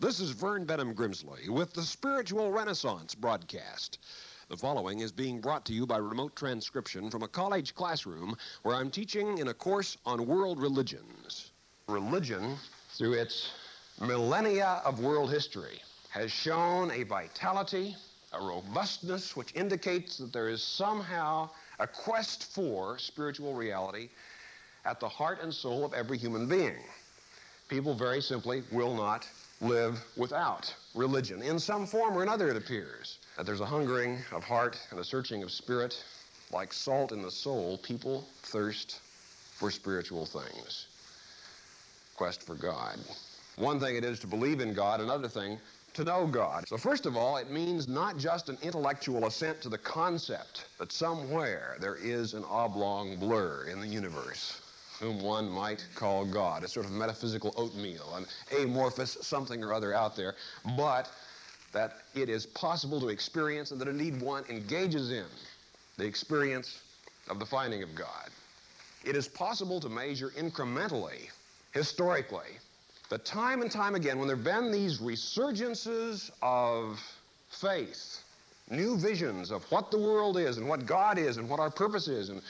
This is Vern Bennom Grimsley with the Spiritual Renaissance broadcast. The following is being brought to you by remote transcription from a college classroom where I'm teaching in a course on world religions. Religion, through its millennia of world history, has shown a vitality, a robustness which indicates that there is somehow a quest for spiritual reality at the heart and soul of every human being. People very simply will not live without religion. In some form or another, it appears that there's a hungering of heart and a searching of spirit. Like salt in the soul, people thirst for spiritual things. Quest for God. One thing it is to believe in God, another thing to know God. So, first of all, it means not just an intellectual assent to the concept that somewhere there is an oblong blur in the universe whom one might call God, a sort of metaphysical oatmeal, an amorphous something or other out there, but that it is possible to experience and that indeed one engages in the experience of the finding of God. It is possible to measure incrementally, historically, that time and time again, when there have been these resurgences of faith, new visions of what the world is and what God is and what our purpose is and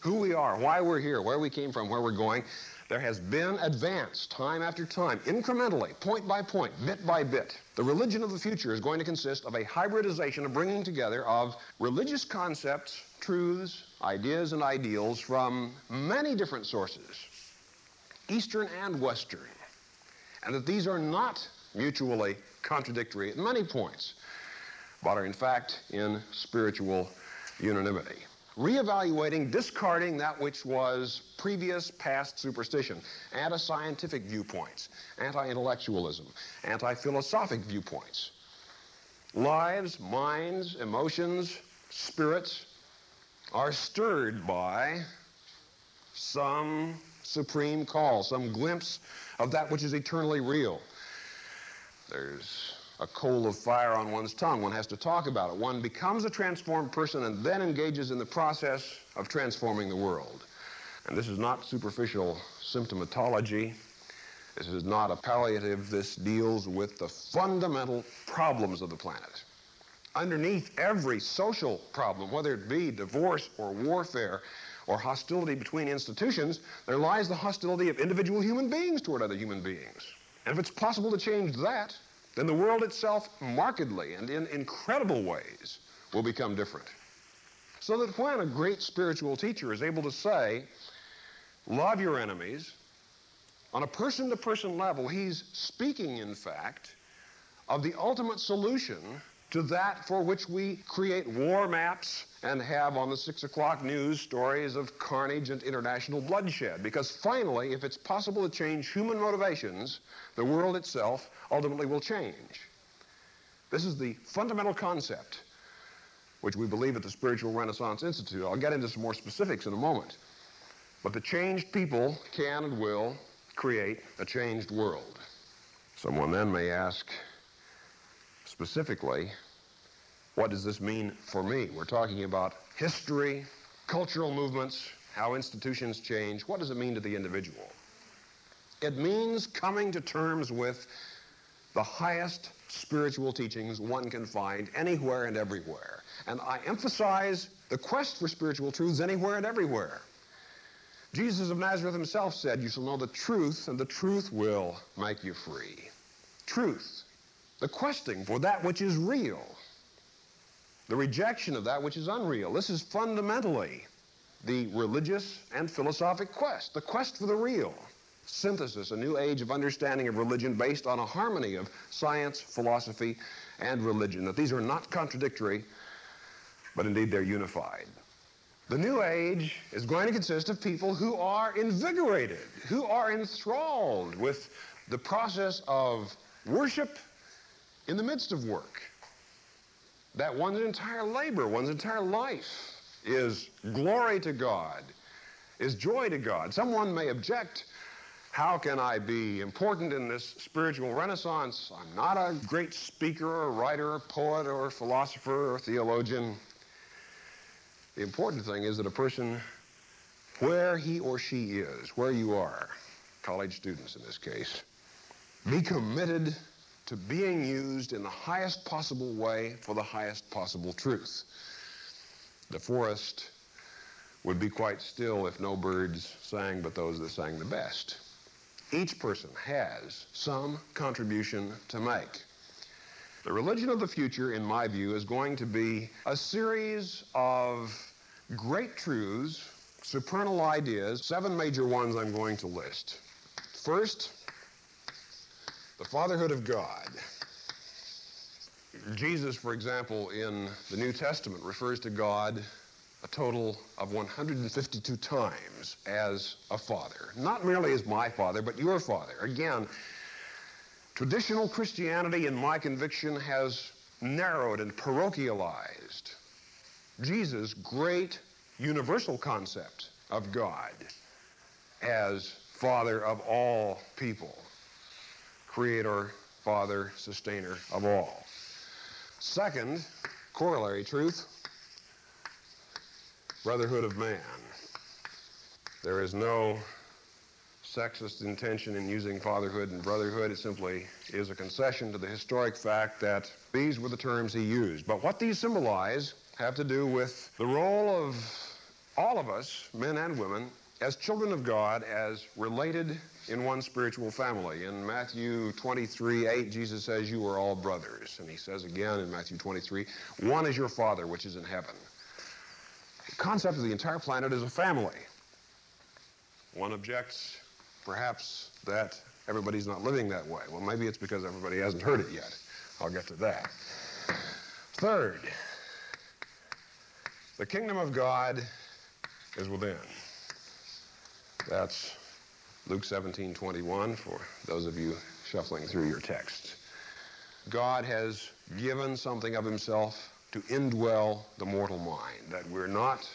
who we are, why we're here, where we came from, where we're going, there has been advance time after time, incrementally, point by point, bit by bit. The religion of the future is going to consist of a hybridization, a bringing together of religious concepts, truths, ideas, and ideals from many different sources, Eastern and Western, and that these are not mutually contradictory at many points, but are in fact in spiritual unanimity reevaluating, discarding that which was previous past superstition, anti scientific viewpoints, anti intellectualism, anti philosophic viewpoints. Lives, minds, emotions, spirits are stirred by some supreme call, some glimpse of that which is eternally real. There's a coal of fire on one's tongue. One has to talk about it. One becomes a transformed person and then engages in the process of transforming the world. And this is not superficial symptomatology. This is not a palliative. This deals with the fundamental problems of the planet. Underneath every social problem, whether it be divorce or warfare or hostility between institutions, there lies the hostility of individual human beings toward other human beings. And if it's possible to change that, then the world itself markedly and in incredible ways will become different. So that when a great spiritual teacher is able to say, love your enemies, on a person to person level, he's speaking, in fact, of the ultimate solution to that for which we create war maps and have on the six o'clock news stories of carnage and international bloodshed. Because finally, if it's possible to change human motivations, the world itself ultimately will change. This is the fundamental concept which we believe at the Spiritual Renaissance Institute. I'll get into some more specifics in a moment. But the changed people can and will create a changed world. Someone then may ask specifically, what does this mean for me? We're talking about history, cultural movements, how institutions change. What does it mean to the individual? It means coming to terms with the highest spiritual teachings one can find anywhere and everywhere. And I emphasize the quest for spiritual truths anywhere and everywhere. Jesus of Nazareth himself said, You shall know the truth, and the truth will make you free. Truth. The questing for that which is real the rejection of that which is unreal. This is fundamentally the religious and philosophic quest, the quest for the real. Synthesis, a new age of understanding of religion based on a harmony of science, philosophy, and religion. That these are not contradictory, but indeed they're unified. The new age is going to consist of people who are invigorated, who are enthralled with the process of worship in the midst of work that one's entire labor, one's entire life is glory to God, is joy to God. Someone may object, how can I be important in this spiritual renaissance? I'm not a great speaker or writer or poet or philosopher or theologian. The important thing is that a person, where he or she is, where you are, college students in this case, be committed to being used in the highest possible way for the highest possible truth. The forest would be quite still if no birds sang but those that sang the best. Each person has some contribution to make. The religion of the future, in my view, is going to be a series of great truths, supernal ideas, seven major ones I'm going to list. First, the fatherhood of God. Jesus, for example, in the New Testament refers to God a total of 152 times as a father. Not merely as my father, but your father. Again, traditional Christianity, in my conviction, has narrowed and parochialized Jesus' great universal concept of God as Father of all people, Creator, Father, Sustainer of all. Second, corollary truth, brotherhood of man. There is no sexist intention in using fatherhood and brotherhood. It simply is a concession to the historic fact that these were the terms he used. But what these symbolize have to do with the role of all of us, men and women, as children of God, as related in one spiritual family. In Matthew 23, 8, Jesus says, You are all brothers. And he says again in Matthew 23, One is your Father which is in heaven. The concept of the entire planet is a family. One objects perhaps that everybody's not living that way. Well, maybe it's because everybody hasn't heard it yet. I'll get to that. Third, the kingdom of God is within. That's Luke 17, 21 for those of you shuffling through your texts. God has given something of himself to indwell the mortal mind, that we're not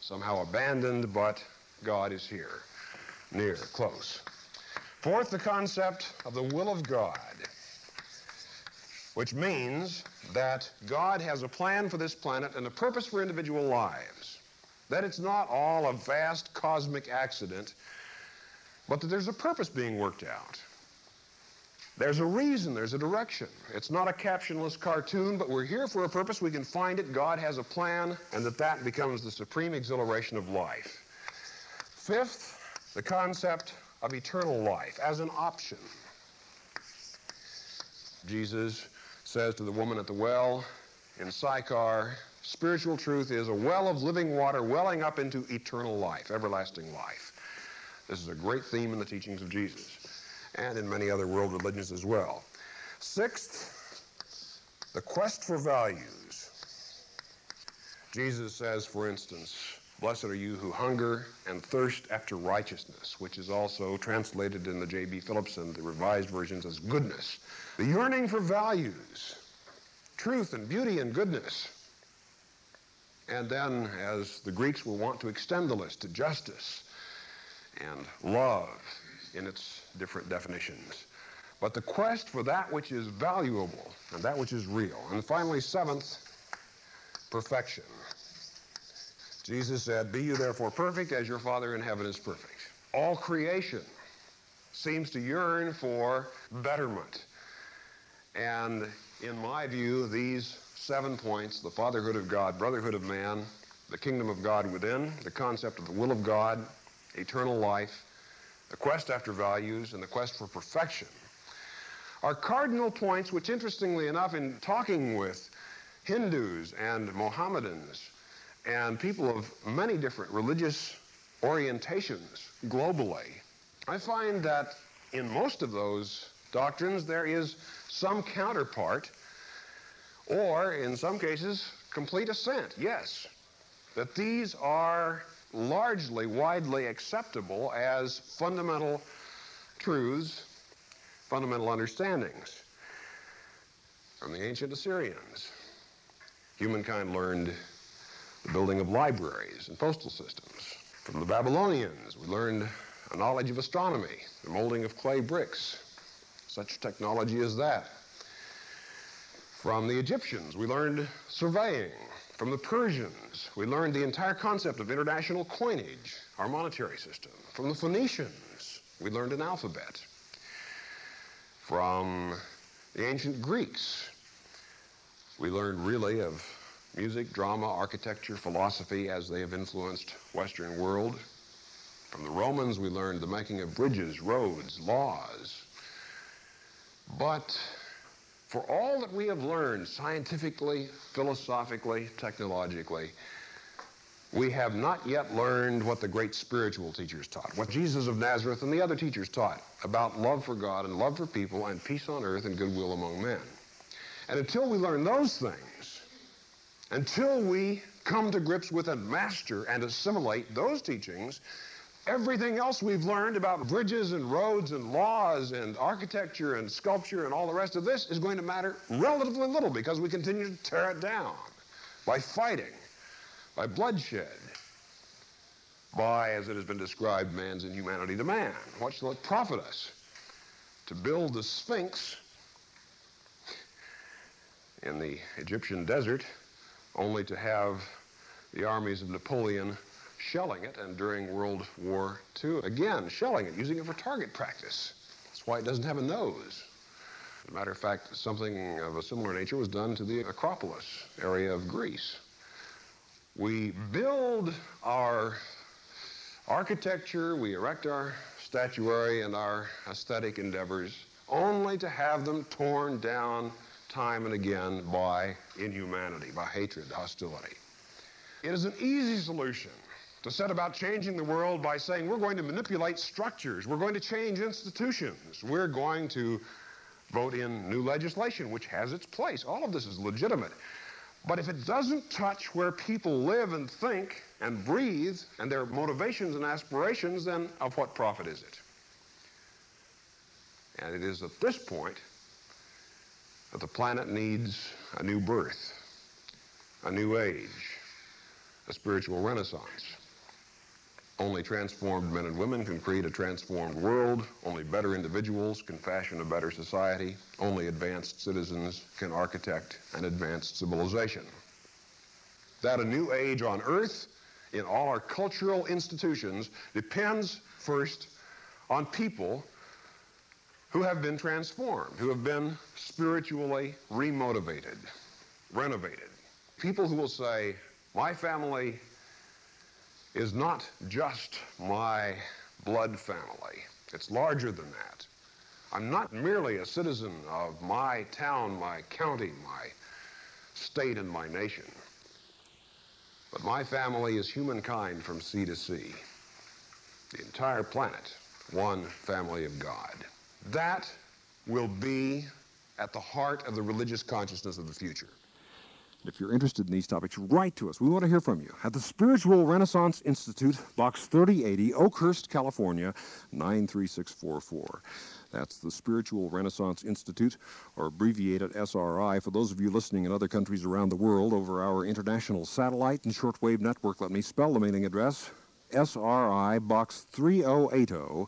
somehow abandoned, but God is here near, close. Fourth, the concept of the will of God, which means that God has a plan for this planet and a purpose for individual lives. That it's not all a vast cosmic accident, but that there's a purpose being worked out. There's a reason, there's a direction. It's not a captionless cartoon, but we're here for a purpose. We can find it. God has a plan, and that that becomes the supreme exhilaration of life. Fifth, the concept of eternal life as an option. Jesus says to the woman at the well in Sychar, spiritual truth is a well of living water welling up into eternal life, everlasting life. This is a great theme in the teachings of Jesus and in many other world religions as well. Sixth, the quest for values. Jesus says, for instance, Blessed are you who hunger and thirst after righteousness, which is also translated in the J.B. Phillips and the revised versions, as goodness. The yearning for values, truth and beauty and goodness. And then, as the Greeks will want to extend the list to justice and love in its different definitions. But the quest for that which is valuable and that which is real. And finally, seventh, perfection. Jesus said, Be you therefore perfect as your Father in heaven is perfect. All creation seems to yearn for betterment. And in my view, these seven points the fatherhood of God, brotherhood of man, the kingdom of God within, the concept of the will of God, eternal life, the quest after values, and the quest for perfection. Are cardinal points which, interestingly enough, in talking with Hindus and Mohammedans, and people of many different religious orientations globally, I find that in most of those doctrines there is some counterpart, or in some cases, complete assent. Yes, that these are largely widely acceptable as fundamental truths, fundamental understandings from the ancient Assyrians. Humankind learned the building of libraries and postal systems. From the Babylonians, we learned a knowledge of astronomy, the molding of clay bricks, such technology as that. From the Egyptians, we learned surveying. From the Persians, we learned the entire concept of international coinage, our monetary system. From the Phoenicians, we learned an alphabet. From the ancient Greeks. We learned really of music, drama, architecture, philosophy as they have influenced Western world. From the Romans, we learned the making of bridges, roads, laws. But for all that we have learned scientifically, philosophically, technologically, we have not yet learned what the great spiritual teachers taught, what Jesus of Nazareth and the other teachers taught about love for God and love for people and peace on earth and goodwill among men. And until we learn those things, until we come to grips with and master and assimilate those teachings, everything else we've learned about bridges and roads and laws and architecture and sculpture and all the rest of this is going to matter relatively little because we continue to tear it down by fighting by bloodshed, by, as it has been described, man's inhumanity to man. What shall it profit us to build the Sphinx in the Egyptian desert only to have the armies of Napoleon shelling it and during World War II, again, shelling it, using it for target practice. That's why it doesn't have a nose. As a matter of fact, something of a similar nature was done to the Acropolis area of Greece. We build our architecture, we erect our statuary and our aesthetic endeavors only to have them torn down time and again by inhumanity, by hatred, hostility. It is an easy solution to set about changing the world by saying we're going to manipulate structures, we're going to change institutions, we're going to vote in new legislation, which has its place. All of this is legitimate. But if it doesn't touch where people live and think and breathe and their motivations and aspirations, then of what profit is it? And it is at this point that the planet needs a new birth, a new age, a spiritual renaissance. Only transformed men and women can create a transformed world. Only better individuals can fashion a better society. Only advanced citizens can architect an advanced civilization. That a new age on earth in all our cultural institutions depends first on people who have been transformed, who have been spiritually remotivated, renovated. People who will say, my family is not just my blood family. It's larger than that. I'm not merely a citizen of my town, my county, my state, and my nation. But my family is humankind from sea to sea. The entire planet, one family of God. That will be at the heart of the religious consciousness of the future. If you're interested in these topics, write to us. We want to hear from you. At the Spiritual Renaissance Institute, Box 3080, Oakhurst, California, 93644. That's the Spiritual Renaissance Institute, or abbreviated SRI. For those of you listening in other countries around the world over our international satellite and shortwave network, let me spell the mailing address SRI Box 3080.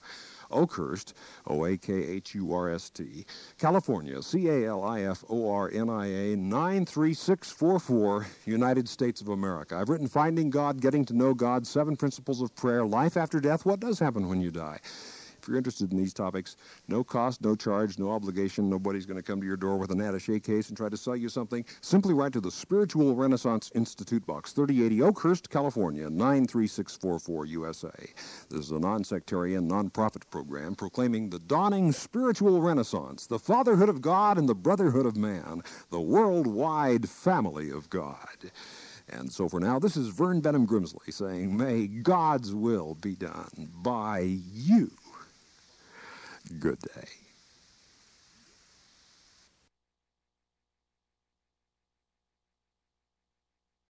Oakhurst, O A K H U R S T, California, C A L I F O R N I A 93644, United States of America. I've written Finding God, Getting to Know God, Seven Principles of Prayer, Life After Death, What Does Happen When You Die. If you're interested in these topics, no cost, no charge, no obligation. Nobody's going to come to your door with an attache case and try to sell you something. Simply write to the Spiritual Renaissance Institute Box, 3080 Oakhurst, California, 93644 USA. This is a non-sectarian, non-profit program proclaiming the dawning spiritual renaissance, the fatherhood of God and the brotherhood of man, the worldwide family of God. And so for now, this is Vern Bennom Grimsley saying, May God's will be done by you. Good day.